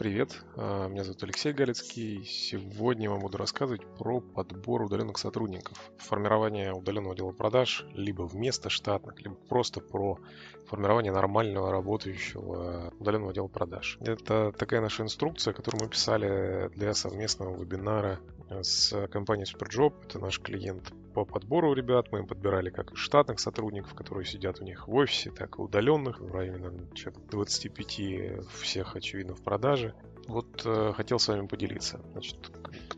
Привет, а, меня зовут Алексей Галицкий. Сегодня я вам буду рассказывать про подбор удаленных сотрудников, формирование удаленного отдела продаж, либо вместо штатных, либо просто про формирование нормального работающего удаленного отдела продаж. Это такая наша инструкция, которую мы писали для совместного вебинара с компанией Superjob. Это наш клиент по подбору ребят. Мы им подбирали как штатных сотрудников, которые сидят у них в офисе, так и удаленных. В районе 25 всех, очевидно, в продаже. Вот э, хотел с вами поделиться. Значит,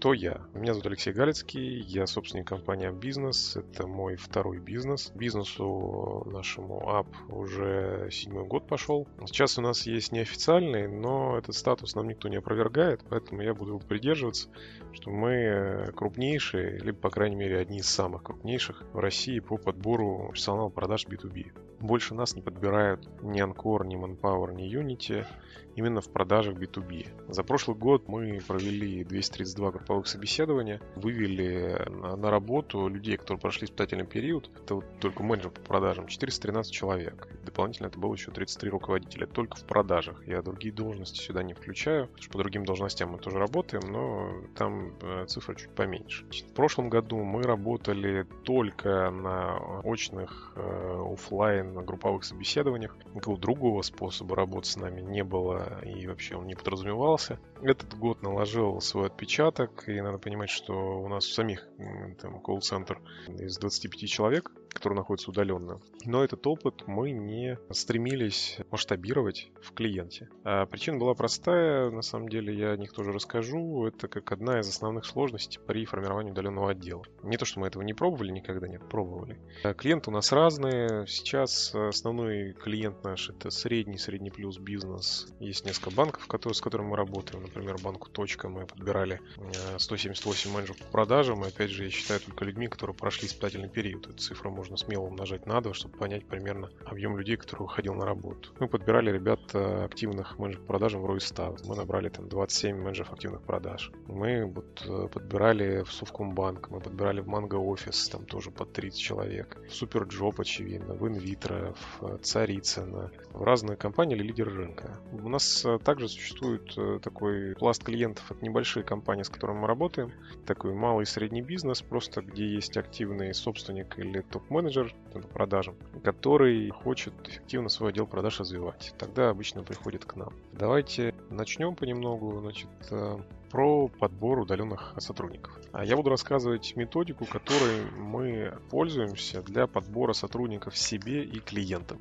кто я? Меня зовут Алексей Галицкий, я собственник компании Бизнес. Это мой второй бизнес. Бизнесу нашему АП уже седьмой год пошел. Сейчас у нас есть неофициальный, но этот статус нам никто не опровергает, поэтому я буду придерживаться, что мы крупнейшие, либо, по крайней мере, одни из самых крупнейших в России по подбору персонала продаж B2B. Больше нас не подбирают ни Ancore, ни Manpower, ни Unity именно в продажах B2B. За прошлый год мы провели 232 групповых собеседования, вывели на работу людей, которые прошли испытательный период, это вот только менеджер по продажам, 413 человек. Дополнительно это было еще 33 руководителя, только в продажах. Я другие должности сюда не включаю, потому что по другим должностям мы тоже работаем, но там э, цифра чуть поменьше. В прошлом году мы работали только на очных э, офлайн групповых собеседованиях. Никакого другого способа работы с нами не было и вообще он не подразумевался. Этот год наложил свой отпечаток, и надо понимать, что у нас самих там колл-центр из 25 человек, которые находятся удаленно. Но этот опыт мы не стремились масштабировать в клиенте. А причина была простая, на самом деле я о них тоже расскажу. Это как одна из основных сложностей при формировании удаленного отдела. Не то, что мы этого не пробовали, никогда нет, пробовали. А клиенты у нас разные. Сейчас основной клиент наш это средний, средний плюс бизнес. Есть несколько банков, которые, с которыми мы работаем. Например, банку Точка мы подбирали 178 э, менеджеров по продажам. И опять же, я считаю только людьми, которые прошли испытательный период. Эта цифра можно смело умножать на 2, чтобы понять примерно объем людей, которые выходил на работу. Мы подбирали ребят э, активных менеджеров по продажам в Roistat. Мы набрали там 27 менеджеров активных продаж. Мы вот э, подбирали в Совкомбанк, мы подбирали в Mango Office, там тоже под 30 человек. В SuperJob, очевидно, в Инвитро, в Царицыно, в разные компании или лидеры рынка. У нас также существует такой пласт клиентов от небольших компаний, с которыми мы работаем. Такой малый и средний бизнес, просто где есть активный собственник или топ-менеджер по продажам, который хочет эффективно свой отдел продаж развивать. Тогда обычно приходит к нам. Давайте начнем понемногу. Значит, э, про подбор удаленных сотрудников. А я буду рассказывать методику, которой мы пользуемся для подбора сотрудников себе и клиентам.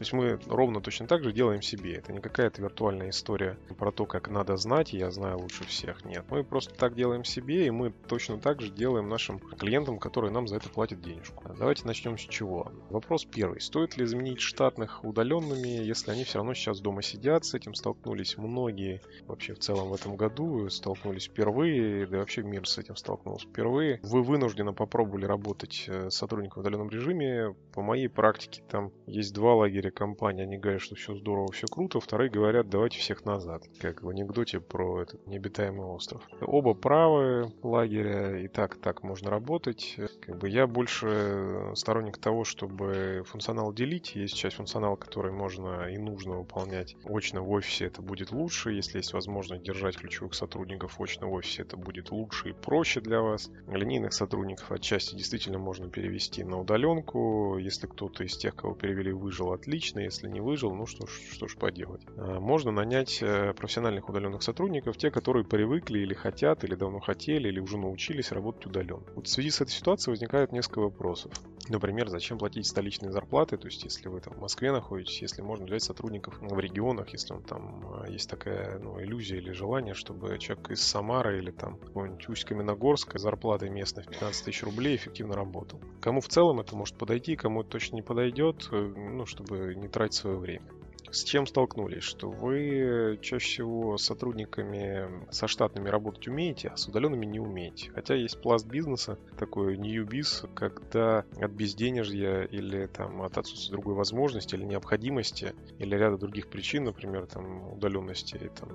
То есть мы ровно точно так же делаем себе. Это не какая-то виртуальная история про то, как надо знать, я знаю лучше всех. Нет, мы просто так делаем себе, и мы точно так же делаем нашим клиентам, которые нам за это платят денежку. Давайте начнем с чего. Вопрос первый. Стоит ли заменить штатных удаленными, если они все равно сейчас дома сидят? С этим столкнулись многие вообще в целом в этом году, столкнулись впервые, да и вообще мир с этим столкнулся впервые. Вы вынуждены попробовали работать э, с сотрудником в удаленном режиме. По моей практике там есть два лагеря компании. Они говорят, что все здорово, все круто. Вторые говорят, давайте всех назад. Как в анекдоте про этот необитаемый остров. Оба правы лагеря. И так, так можно работать. Как бы я больше сторонник того, чтобы функционал делить. Есть часть функционала, который можно и нужно выполнять очно в офисе. Это будет лучше. Если есть возможность держать ключевых сотрудников очно в офисе, это будет лучше и проще для вас. Линейных сотрудников отчасти действительно можно перевести на удаленку. Если кто-то из тех, кого перевели, выжил отлично, если не выжил, ну что ж, что ж поделать. А, можно нанять э, профессиональных удаленных сотрудников, те, которые привыкли или хотят, или давно хотели, или уже научились работать удаленно. Вот в связи с этой ситуацией возникает несколько вопросов. Например, зачем платить столичные зарплаты, то есть если вы там в Москве находитесь, если можно взять сотрудников в регионах, если он там э, есть такая ну, иллюзия или желание, чтобы человек из Самары или там какой-нибудь Усть-Каменогорска зарплатой местной в 15 тысяч рублей эффективно работал. Кому в целом это может подойти, кому это точно не подойдет, э, ну, чтобы чтобы не тратить свое время с чем столкнулись? Что вы чаще всего с сотрудниками со штатными работать умеете, а с удаленными не умеете. Хотя есть пласт бизнеса, такой biz, когда от безденежья или там от отсутствия другой возможности или необходимости или ряда других причин, например, там удаленности, там,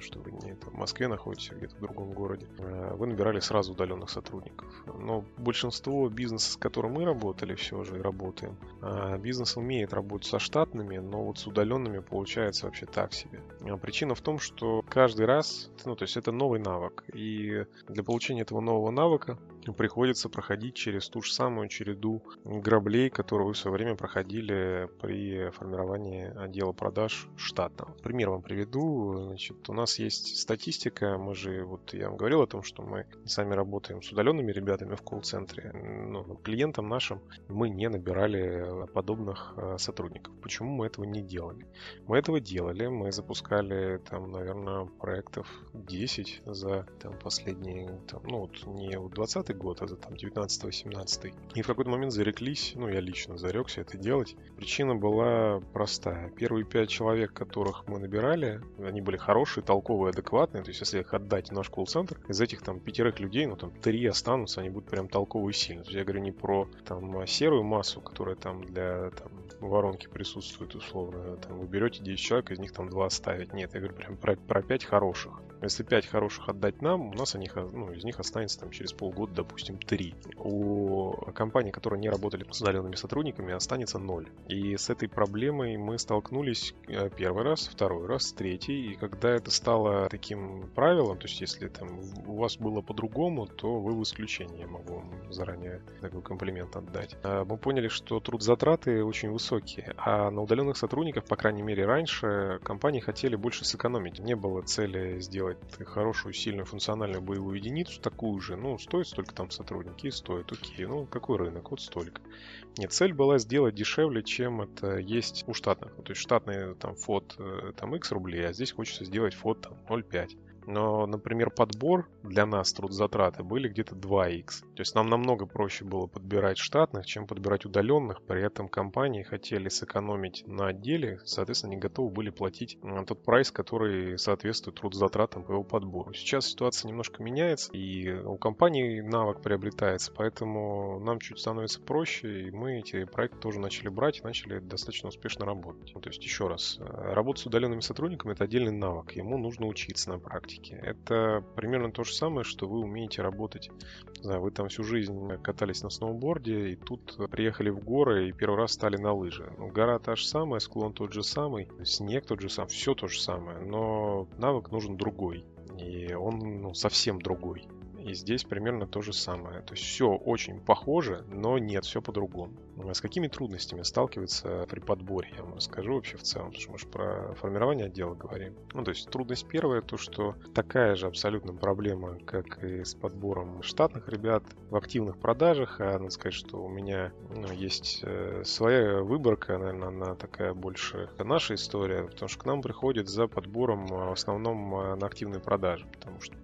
что вы не там, в Москве находитесь, а где-то в другом городе, э, вы набирали сразу удаленных сотрудников. Но большинство бизнеса, с которым мы работали все же и работаем, э, бизнес умеет работать со штатными, но вот с удаленными удаленными получается вообще так себе. А причина в том, что каждый раз, ну, то есть это новый навык. И для получения этого нового навыка приходится проходить через ту же самую череду граблей, которую вы в свое время проходили при формировании отдела продаж штатного. Пример вам приведу. Значит, у нас есть статистика. Мы же, вот я вам говорил о том, что мы сами работаем с удаленными ребятами в колл-центре. Но клиентам нашим мы не набирали подобных э, сотрудников. Почему мы этого не делали? Мы этого делали. Мы запускали там, наверное, проектов 10 за там, последние, там, ну вот не 20 год, а за там 19-18. И в какой-то момент зареклись, ну я лично зарекся это делать. Причина была простая. Первые пять человек, которых мы набирали, они были хорошие, толковые, адекватные. То есть если их отдать в наш колл-центр, из этих там пятерых людей, ну там три останутся, они будут прям толковые и сильные. То есть я говорю не про там серую массу, которая там для там, воронки присутствует условно. Там, вы берете 10 человек, из них там два оставить. Нет, я говорю прям про, про 5 хороших. Если 5 хороших отдать нам, у нас они, ну, из них останется там через полгода, допустим, 3. У компаний, которые не работали с удаленными сотрудниками, останется 0. И с этой проблемой мы столкнулись э, первый раз, второй раз, третий. И когда это стало таким правилом, то есть если там у вас было по-другому, то вы в исключении, я могу вам заранее такой комплимент отдать. А мы поняли, что труд затраты очень высокие, а на удаленных сотрудников, по крайней мере раньше, компании хотели больше сэкономить. Не было цели сделать хорошую, сильную, функциональную боевую единицу, такую же, ну, стоит столько там сотрудники, и стоит, окей, ну, какой рынок, вот столько. Нет, цель была сделать дешевле, чем это есть у штатных. То есть штатный там фот э, там X рублей, а здесь хочется сделать фот там 0,5. Но, например, подбор для нас трудозатраты были где-то 2х. То есть нам намного проще было подбирать штатных, чем подбирать удаленных. При этом компании хотели сэкономить на отделе, соответственно, не готовы были платить тот прайс, который соответствует трудозатратам по его подбору. Сейчас ситуация немножко меняется, и у компании навык приобретается, поэтому нам чуть становится проще, и мы эти проекты тоже начали брать и начали достаточно успешно работать. То есть, еще раз, э, работа с удаленными сотрудниками – это отдельный навык, ему нужно учиться на практике практике. Это примерно то же самое, что вы умеете работать. Не знаю, вы там всю жизнь катались на сноуборде, и тут приехали в горы и первый раз стали на лыжи. Ну, гора та же самая, склон тот же самый, снег тот же самый, все то же самое, но навык нужен другой. И он ну, совсем другой. И здесь примерно то же самое. То есть все очень похоже, но нет, все по-другому. А с какими трудностями сталкивается при подборе, я вам расскажу вообще в целом, потому что мы же про формирование отдела говорим. Ну, то есть трудность первая, то, что такая же абсолютно проблема, как и с подбором штатных ребят в активных продажах, а надо сказать, что у меня ну, есть э, своя выборка, наверное, она такая больше наша история, потому что к нам приходит за подбором э, в основном э, на активные продажи, потому что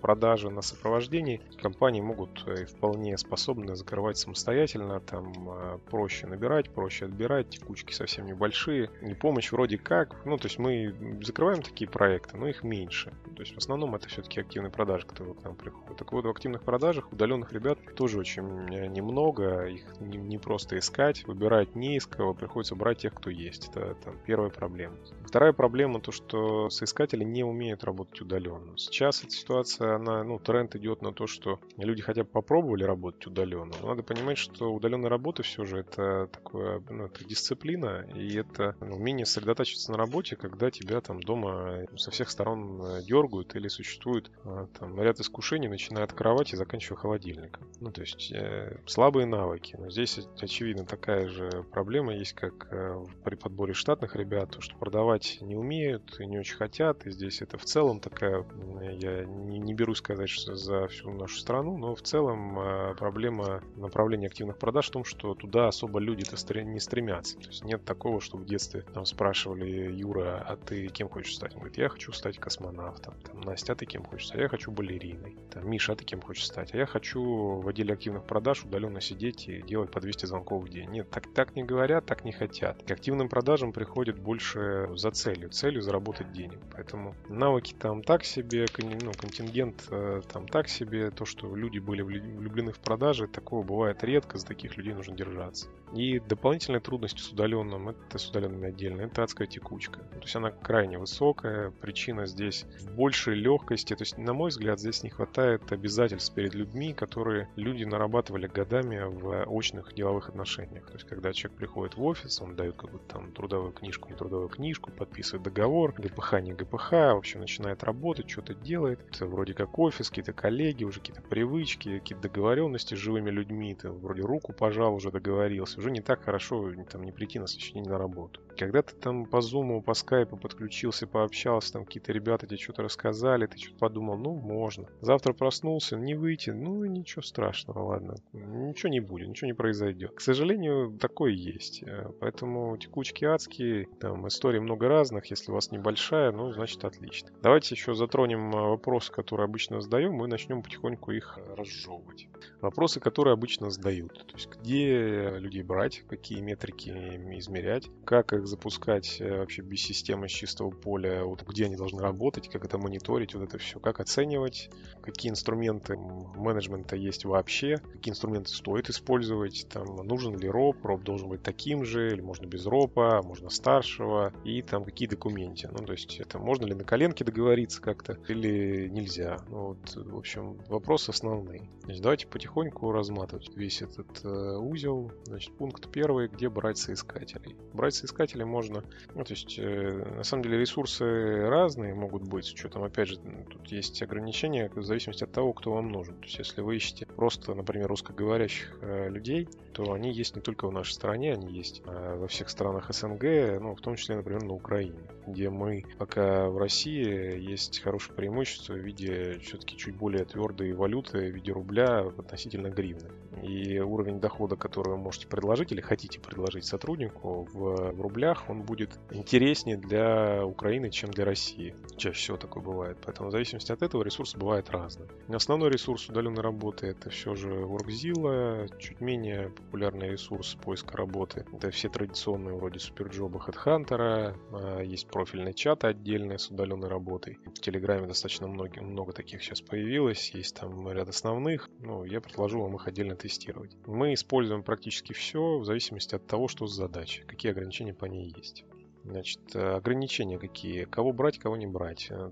продажи на сопровождении компании могут э, вполне способны закрывать самостоятельно, там э, проще набирать, проще отбирать, текучки совсем небольшие, и помощь вроде как, ну то есть мы закрываем такие проекты, но их меньше, то есть в основном это все-таки активные продажи, которые к нам приходят. Так вот в активных продажах удаленных ребят тоже очень э, немного, их не, не просто искать, выбирать не из кого, приходится брать тех, кто есть, это там, первая проблема. Вторая проблема то, что соискатели не умеют работать удаленно. Сейчас эта ситуация она, ну, тренд идет на то, что люди хотя бы попробовали работать удаленно. Но надо понимать, что удаленная работа все же это такое, ну, это дисциплина, и это ну, умение сосредотачиваться на работе, когда тебя там дома со всех сторон э, дергают или существует э, там ряд искушений, начиная от кровати и заканчивая холодильником. Ну, то есть э, слабые навыки. Но здесь, очевидно, такая же проблема есть, как э, при подборе штатных ребят, то, что продавать не умеют и не очень хотят, и здесь это в целом такая, я не, не берусь сказать что за всю нашу страну, но в целом э, проблема направления активных продаж в том, что туда особо люди-то не стремятся. То есть нет такого, что в детстве там спрашивали Юра, а ты кем хочешь стать? Он говорит, я хочу стать космонавтом. Там, Настя, а ты кем хочешь стать? Я хочу балериной. Там, Миша, а ты кем хочешь стать? А я хочу в отделе активных продаж удаленно сидеть и делать по 200 звонков в день. Нет, так, так не говорят, так не хотят. К активным продажам приходит больше за целью, целью заработать денег. Поэтому навыки там так себе, ну, контингент контент э, там так себе, то, что люди были влюблены в продажи, такого бывает редко, за таких людей нужно держаться. И дополнительная трудность с удаленным, это с удаленными отдельно, это адская текучка. То есть она крайне высокая, причина здесь в большей легкости. То есть, на мой взгляд, здесь не хватает обязательств перед людьми, которые люди нарабатывали годами в очных деловых отношениях. То есть, когда человек приходит в офис, он дает какую-то там трудовую книжку, не трудовую книжку, подписывает договор, ГПХ, не ГПХ, в общем, начинает работать, что-то делает. Это вроде как офис, какие-то коллеги, уже какие-то привычки, какие-то договоренности с живыми людьми. Ты вроде руку пожал, уже договорился. Уже не так хорошо там не прийти на день на работу. Когда ты там по зуму, по скайпу подключился, пообщался, там какие-то ребята тебе что-то рассказали, ты что-то подумал, ну, можно. Завтра проснулся, не выйти, ну, ничего страшного, ладно. Ничего не будет, ничего не произойдет. К сожалению, такое есть. Э, поэтому текучки адские, там историй много разных. Если у вас небольшая, ну, значит, отлично. Давайте еще затронем э, вопросы, которые обычно задаем, и начнем потихоньку их разжевывать. Вопросы, которые обычно задают. То есть, где людей брать, какие метрики измерять, как их запускать э, вообще без системы с чистого поля, вот где они должны работать, как это мониторить, вот это все, как оценивать, какие инструменты менеджмента есть вообще, какие инструменты стоит использовать, там, нужен ли роп, роп должен быть таким же, или можно без ропа, можно старшего, и там какие документы. Ну, то есть, это можно ли на коленке договориться как-то, или нельзя. Ну, вот, в общем, вопрос основный. Значит, давайте потихоньку разматывать весь этот э, узел. Значит, пункт первый, где брать соискателей. Брать соискателей пользователя можно... Ну, то есть, э, на самом деле, ресурсы разные могут быть, с учетом, опять же, тут есть ограничения в зависимости от того, кто вам нужен. То есть, если вы ищете просто, например, русскоговорящих э, людей, то они есть не только в нашей стране, они есть э, во всех странах СНГ, ну, в том числе, например, на Украине, где мы пока в России есть хорошее преимущество в виде все-таки чуть более твердой валюты, в виде рубля относительно гривны. И уровень дохода, который вы можете предложить или хотите предложить сотруднику в, в рублях, он будет интереснее для Украины, чем для России. Чаще всего такое бывает. Поэтому в зависимости от этого ресурс бывает разный. Основной ресурс удаленной работы это все же Workzilla, чуть менее популярный ресурс поиска работы. Это все традиционные вроде Суперджоба, HeadHunter, а, есть профильный чат отдельный с удаленной работой. В Телеграме достаточно много, много таких сейчас появилось, есть там ряд основных, ну, я предложу вам их отдельно тестировать. Мы используем практически все в зависимости от того, что с задачей, какие ограничения по ней есть. Значит, э, ограничения какие? Кого брать, кого не брать. Э,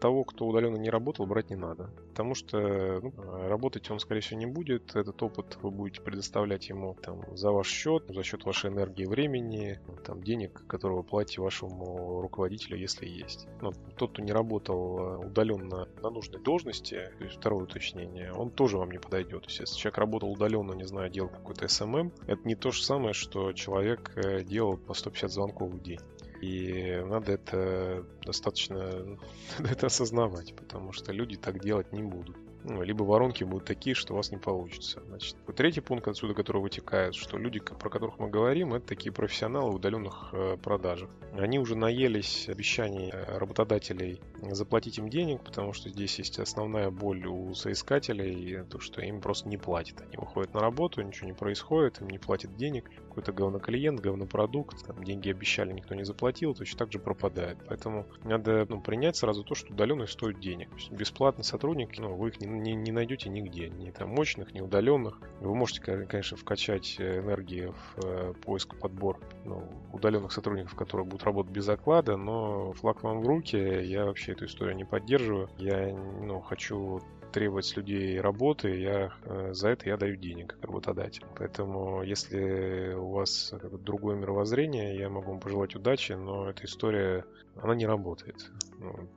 того, кто удаленно не работал, брать не надо. Потому что ну, работать он, скорее всего, не будет. Этот опыт вы будете предоставлять ему там, за ваш счет, за счет вашей энергии времени, там, денег, которые вы платите вашему руководителю, если есть. Но тот, кто не работал э, удаленно на нужной должности, то есть второе уточнение, он тоже вам не подойдет. То есть, если человек работал удаленно, не знаю, делал какой-то SMM, это не то же самое, что человек делал по 150 звонков день. И надо это достаточно это осознавать, потому что люди так делать не будут ну, либо воронки будут такие, что у вас не получится. Значит, третий пункт отсюда, который вытекает, что люди, про которых мы говорим, это такие профессионалы в удаленных э, продажах. Они уже наелись обещаний э, работодателей заплатить им денег, потому что здесь есть основная боль у соискателей, то, что им просто не платят. Они выходят на работу, ничего не происходит, им не платят денег, какой-то говноклиент, говнопродукт, там деньги обещали, никто не заплатил, точно так же пропадает. Поэтому надо ну, принять сразу то, что удаленность стоит денег. Бесплатный сотрудник, ну, вы их не не, не найдете нигде, ни там мощных, ни удаленных. Вы можете, конечно, вкачать э, энергии в э, поиск, подбор ну, удаленных сотрудников, которые будут работать без оклада, но флаг вам в руки, я вообще эту историю не поддерживаю. Я ну, хочу требовать с людей работы, я, э, за это я даю денег как работодатель. Поэтому, если у вас другое мировоззрение, я могу вам пожелать удачи, но эта история, она не работает. Ну,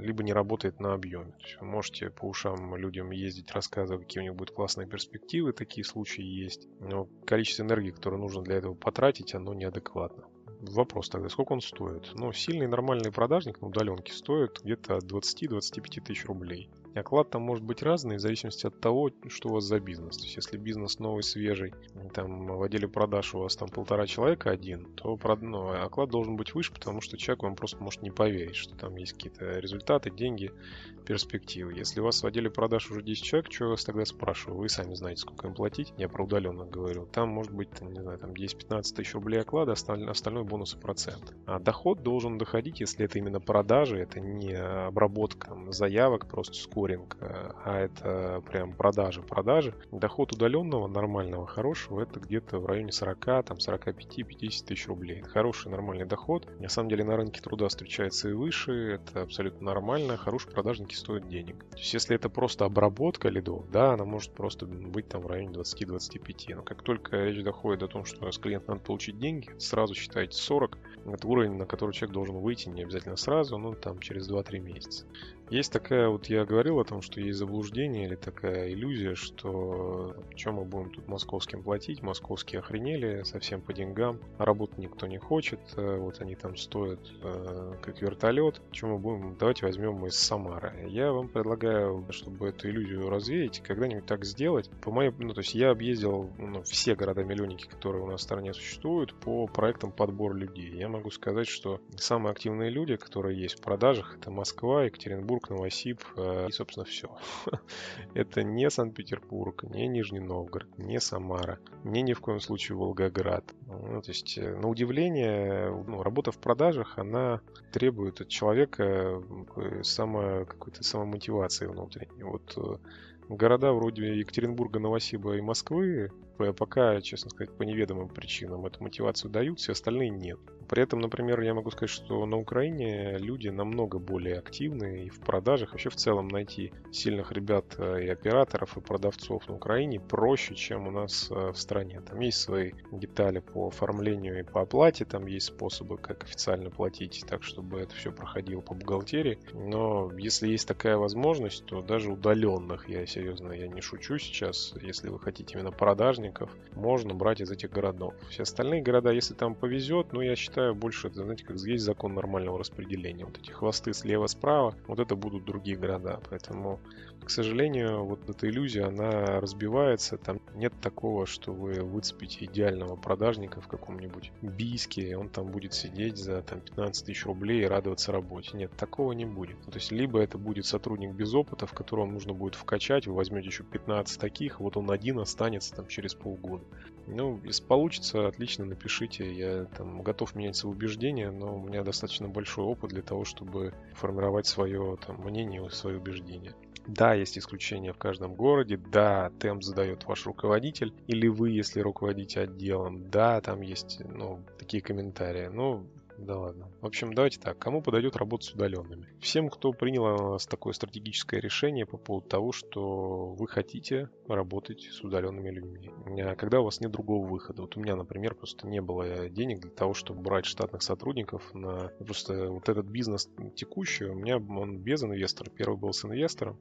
либо не работает на объеме. вы можете по ушам людям ездить, рассказывать, какие у них будут классные перспективы, такие случаи есть. Но количество энергии, которое нужно для этого потратить, оно неадекватно. Вопрос тогда, сколько он стоит? Ну, сильный нормальный продажник на удаленке стоит где-то от 20-25 тысяч рублей. Оклад там может быть разный в зависимости от того, что у вас за бизнес. То есть, если бизнес новый, свежий, там в отделе продаж у вас там полтора человека один, то ну, оклад должен быть выше, потому что человек вам просто может не поверить, что там есть какие-то результаты, деньги, перспективы. Если у вас в отделе продаж уже 10 человек, что я вас тогда спрашиваю? Вы сами знаете, сколько им платить. Я про удаленно говорю. Там может быть, там, не знаю, там 10-15 тысяч рублей оклада, остальной бонус и процент. А доход должен доходить, если это именно продажи, это не обработка заявок просто с споринг, а это прям продажи, продажи. Доход удаленного, нормального, хорошего, это где-то в районе 40, там 45-50 тысяч рублей. Хороший, нормальный доход. На самом деле на рынке труда встречается и выше, это абсолютно нормально. Хорошие продажники стоят денег. То есть если это просто обработка лидов, да, она может просто быть там в районе 20-25. Но как только речь доходит о том, что с клиента надо получить деньги, сразу считайте 40. Это уровень, на который человек должен выйти не обязательно сразу, но там через 2-3 месяца. Есть такая, вот я говорил о том, что есть заблуждение или такая иллюзия, что чем мы будем тут московским платить, московские охренели совсем по деньгам, а работать никто не хочет, э, вот они там стоят э, как вертолет, чем мы будем, давайте возьмем мы из Самары. Я вам предлагаю, чтобы эту иллюзию развеять, когда-нибудь так сделать. По моей, ну то есть я объездил ну, все города-миллионники, которые у нас в стране существуют, по проектам подбора людей. Я могу сказать, что самые активные люди, которые есть в продажах, это Москва, Екатеринбург, Петербург, Новосиб э, и, собственно, все. Это не Санкт-Петербург, не Нижний Новгород, не Самара, не ни в коем случае Волгоград. Ну, то есть, э, на удивление, ну, работа в продажах, она требует от человека само, какой-то самомотивации внутренней. Вот э, города вроде Екатеринбурга, Новосиба и Москвы пока, честно сказать, по неведомым причинам эту мотивацию дают, все остальные нет. При этом, например, я могу сказать, что на Украине люди намного более активны и в продажах. Вообще в целом найти сильных ребят э, и операторов, и продавцов на Украине проще, чем у нас э, в стране. Там есть свои детали по оформлению и по оплате, там есть способы, как официально платить, так чтобы это все проходило по бухгалтерии. Но если есть такая возможность, то даже удаленных, я серьезно, я не шучу сейчас, если вы хотите именно продажников, можно брать из этих городов. Все остальные города, если там повезет, ну я считаю, больше это, знаете, как есть закон нормального распределения. Вот эти хвосты слева-справа, вот это будут другие города. Поэтому, к сожалению, вот эта иллюзия, она разбивается. Там нет такого, что вы выцепите идеального продажника в каком-нибудь бийске, и он там будет сидеть за там, 15 тысяч рублей и радоваться работе. Нет, такого не будет. То есть, либо это будет сотрудник без опыта, в которого нужно будет вкачать, вы возьмете еще 15 таких, вот он один останется там через полгода. Ну, если получится, отлично, напишите. Я там готов менять свои убеждения, но у меня достаточно большой опыт для того, чтобы формировать свое там, мнение, свои убеждения. Да, есть исключения в каждом городе. Да, темп задает ваш руководитель. Или вы, если руководите отделом. Да, там есть ну, такие комментарии. Но да ладно. В общем, давайте так. Кому подойдет работа с удаленными? Всем, кто принял у нас такое стратегическое решение по поводу того, что вы хотите работать с удаленными людьми. А когда у вас нет другого выхода. Вот у меня, например, просто не было денег для того, чтобы брать штатных сотрудников на просто вот этот бизнес текущий. У меня он без инвестора. Первый был с инвестором.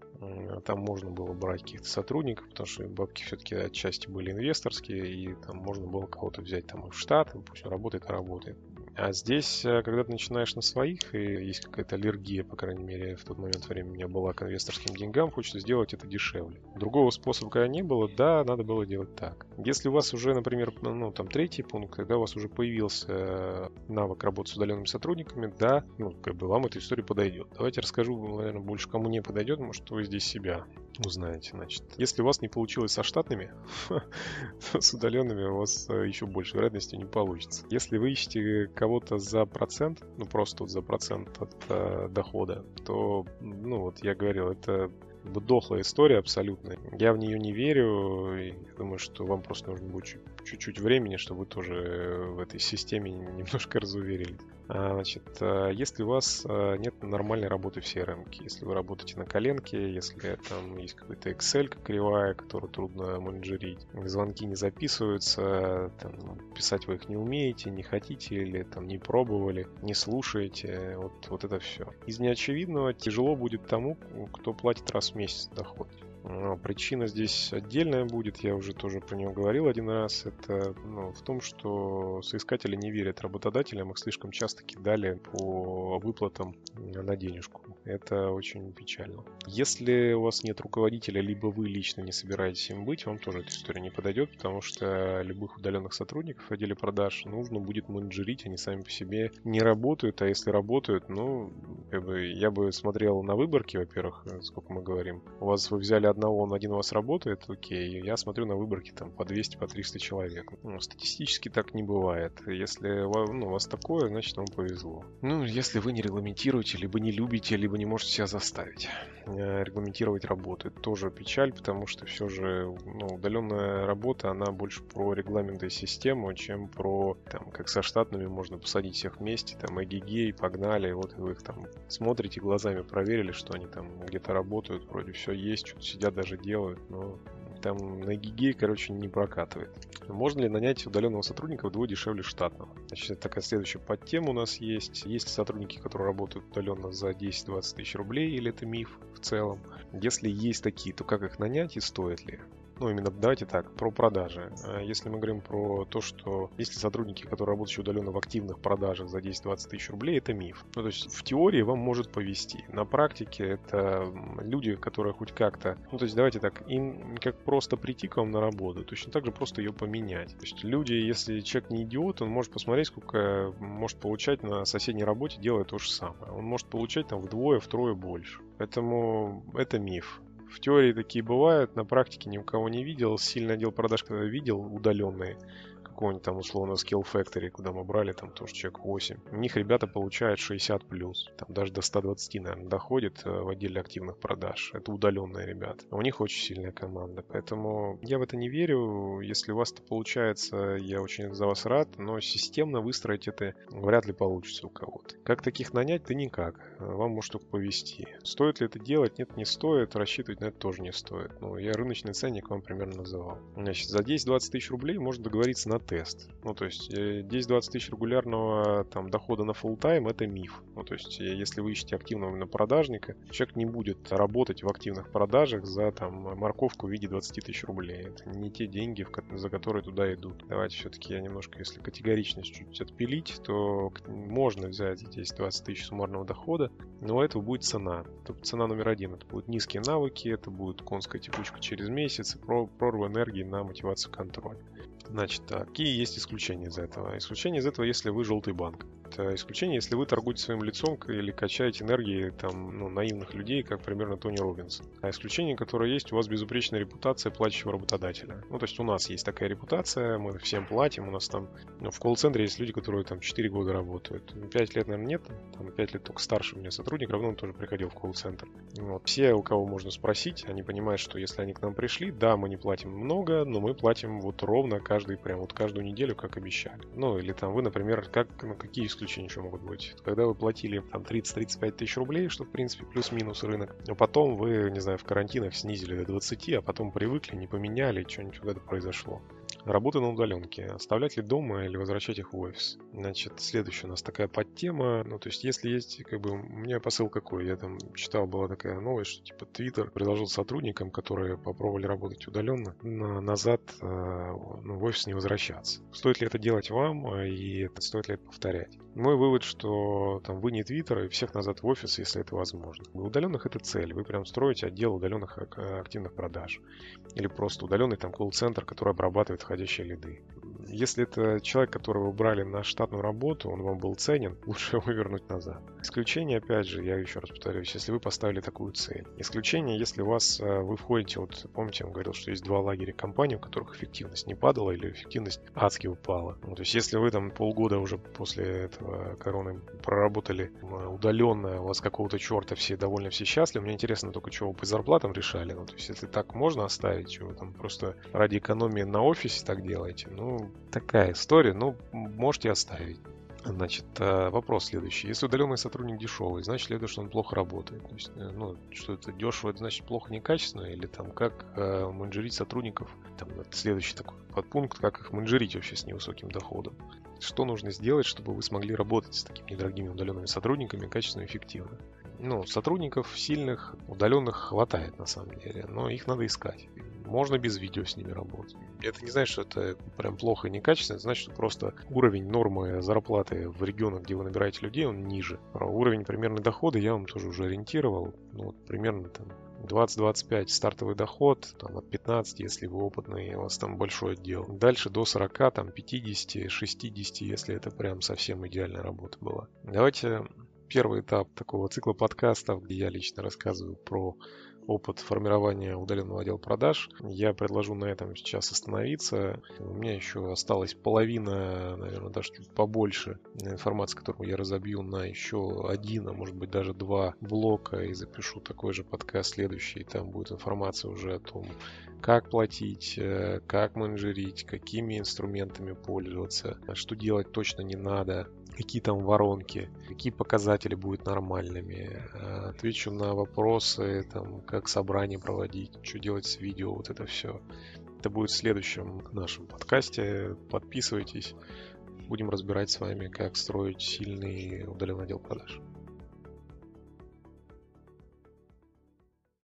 Там можно было брать каких-то сотрудников, потому что бабки все-таки отчасти были инвесторские, и там можно было кого-то взять там в штат, пусть он работает, а работает. А здесь, э, когда ты начинаешь на своих, и есть какая-то аллергия, по крайней мере, в тот момент времени у меня была к инвесторским деньгам, хочется сделать это дешевле. Другого способа, когда не было, да, надо было делать так. Если у вас уже, например, ну, там третий пункт, когда у вас уже появился э, навык работы с удаленными сотрудниками, да, ну, как бы вам эта история подойдет. Давайте расскажу, наверное, больше кому не подойдет, может, вы здесь себя узнаете. Значит, если у вас не получилось со штатными, с удаленными у вас э, еще больше вероятности не получится. Если вы ищете кого кого-то за процент, ну просто за процент от э, дохода, то, ну вот я говорил, это дохлая история абсолютно. Я в нее не верю. И думаю, что вам просто нужно будет чуть-чуть времени, чтобы вы тоже в этой системе немножко разуверились. А, значит, а, если у вас а, нет нормальной работы в CRM, если вы работаете на коленке, если там есть какой-то Excel кривая, которую трудно менеджерить, звонки не записываются, там, писать вы их не умеете, не хотите или там не пробовали, не слушаете, вот, вот это все. Из неочевидного тяжело будет тому, кто платит раз в месяц доход. А, причина здесь отдельная будет, я уже тоже про нее говорил один раз. Это ну, в том, что соискатели не верят работодателям, их слишком часто кидали по выплатам на денежку. Это очень печально. Если у вас нет руководителя, либо вы лично не собираетесь им быть, вам тоже эта история не подойдет, потому что любых удаленных сотрудников в отделе продаж нужно будет менеджерить, они сами по себе не работают, а если работают, ну, Как бы я бы смотрел на выборки, во-первых, сколько мы говорим. У вас вы взяли одного, он один у вас работает, окей. Я смотрю на выборки там по 200, по 300 человек. Ну, статистически так не бывает. Если ну, у вас такое, значит вам повезло. Ну, если вы не регламентируете, либо не любите, либо не можете себя заставить э, регламентировать работу. Это тоже печаль, потому что все же ну, удаленная работа, она больше про регламенты и систему, чем про, там, как со штатными можно посадить всех вместе, там, эгигей, погнали, вот вы их там смотрите, глазами проверили, что они там где-то работают, вроде все есть, что-то сидят, даже делают, но там на гиге, короче, не прокатывает. Можно ли нанять удаленного сотрудника вдвое дешевле штатного? Значит, такая следующая подтема у нас есть. Есть сотрудники, которые работают удаленно за 10-20 тысяч рублей, или это миф в целом? Если есть такие, то как их нанять и стоит ли? Ну, именно давайте так, про продажи. А если мы говорим про то, что если сотрудники, которые работают удаленно в активных продажах за 10-20 тысяч рублей, это миф. Ну, то есть в теории вам может повести. На практике это люди, которые хоть как-то, ну, то есть давайте так, им как просто прийти к вам на работу, точно так же просто ее поменять. То есть люди, если человек не идиот, он может посмотреть, сколько может получать на соседней работе, делая то же самое. Он может получать там вдвое, втрое больше. Поэтому это миф. В теории такие бывают, на практике ни у кого не видел. Сильный отдел продаж, когда видел, удаленные, какого-нибудь там условно Skill Factory, куда мы брали там тоже человек 8. У них ребята получают 60 плюс. Там даже до 120, наверное, доходит э, в отделе активных продаж. Это удаленные ребята. У них очень сильная команда. Поэтому я в это не верю. Если у вас это получается, я очень за вас рад. Но системно выстроить это вряд ли получится у кого-то. Как таких нанять? Да никак. Вам может только повести. Стоит ли это делать? Нет, не стоит. Рассчитывать на это тоже не стоит. Ну, я рыночный ценник вам примерно называл. Значит, за 10-20 тысяч рублей можно договориться на тест. Ну, то есть 10-20 э, тысяч регулярного там, дохода на full тайм это миф. Ну, то есть э, если вы ищете активного именно продажника, человек не будет работать в активных продажах за там морковку в виде 20 тысяч рублей. Это не те деньги, за которые туда идут. Давайте все-таки я немножко, если категоричность чуть отпилить, то можно взять здесь 20 тысяч суммарного дохода, но это будет цена. Это цена номер один. Это будут низкие навыки, это будет конская текучка через месяц, прорва энергии на мотивацию контроль. Значит, какие есть исключения из этого? Исключение из этого, если вы желтый банк. Это исключение, если вы торгуете своим лицом или качаете энергии там, ну, наивных людей, как примерно Тони Робинсон. А исключение, которое есть, у вас безупречная репутация платящего работодателя. Ну, то есть у нас есть такая репутация, мы всем платим, у нас там ну, в колл-центре есть люди, которые там 4 года работают. 5 лет, наверное, нет, там 5 лет только старше у меня сотрудник, равно он тоже приходил в колл-центр. Вот. Все, у кого можно спросить, они понимают, что если они к нам пришли, да, мы не платим много, но мы платим вот ровно каждый, прям вот каждую неделю, как обещали. Ну, или там вы, например, как, ну, какие исключения еще могут быть? Когда вы платили там 30-35 тысяч рублей, что, в принципе, плюс-минус рынок, а потом вы, не знаю, в карантинах снизили до 20, а потом привыкли, не поменяли, что-нибудь когда-то произошло. Работа на удаленке. Оставлять ли дома или возвращать их в офис? Значит, следующая у нас такая подтема. Ну, то есть, если есть, как бы, у меня посыл какой? Я там читал, была такая новость, что, типа, Twitter предложил сотрудникам, которые попробовали работать удаленно, на, назад э, ну, в офис не возвращаться. Стоит ли это делать вам, и стоит ли это повторять? Мой вывод, что там вы не Твиттер, и всех назад в офис, если это возможно. У удаленных это цель. Вы прям строите отдел удаленных активных продаж. Или просто удаленный там колл-центр, который обрабатывает входящие лиды. Если это человек, которого брали на штатную работу, он вам был ценен, лучше его вернуть назад. Исключение, опять же, я еще раз повторюсь, если вы поставили такую цель. Исключение, если у вас, э, вы входите, вот помните, я говорил, что есть два лагеря компаний, у которых эффективность не падала или эффективность адски упала. Ну, то есть если вы там полгода уже после этого короны проработали удаленно, у вас какого-то черта все довольны, все счастливы, мне интересно только, что вы по зарплатам решали. Ну, то есть если так можно оставить, вы там просто ради экономии на офисе так делаете, ну, такая история, ну, можете оставить. Значит, э, вопрос следующий. Если удаленный сотрудник дешевый, значит следует, что он плохо работает. То есть, э, ну, что это дешево, это значит плохо некачественно, или там как э, менеджерить сотрудников. Там это следующий такой подпункт, как их менеджерить вообще с невысоким доходом. Что нужно сделать, чтобы вы смогли работать с такими недорогими удаленными сотрудниками качественно и эффективно? Ну, сотрудников сильных, удаленных хватает на самом деле, но их надо искать. Можно без видео с ними работать. Это не значит, что это прям плохо и некачественно, это значит, что просто уровень нормы зарплаты в регионах, где вы набираете людей, он ниже. Про уровень примерной дохода я вам тоже уже ориентировал. Ну, вот примерно там 20-25 стартовый доход, там от 15, если вы опытный, у вас там большой отдел. Дальше до 40, там 50, 60, если это прям совсем идеальная работа была. Давайте первый этап такого цикла подкастов, где я лично рассказываю про опыт формирования удаленного отдела продаж. Я предложу на этом сейчас остановиться. У меня еще осталась половина, наверное, даже чуть побольше информации, которую я разобью на еще один, а может быть даже два блока и запишу такой же подкаст следующий. Там будет информация уже о том, как платить, э, как менеджерить, какими инструментами пользоваться, что делать точно не надо, какие там воронки, какие показатели будут нормальными. Э, отвечу на вопросы, там, как собрание проводить, что делать с видео, вот это все. Это будет в следующем нашем подкасте. Подписывайтесь. Будем разбирать с вами, как строить сильный удаленный отдел продаж.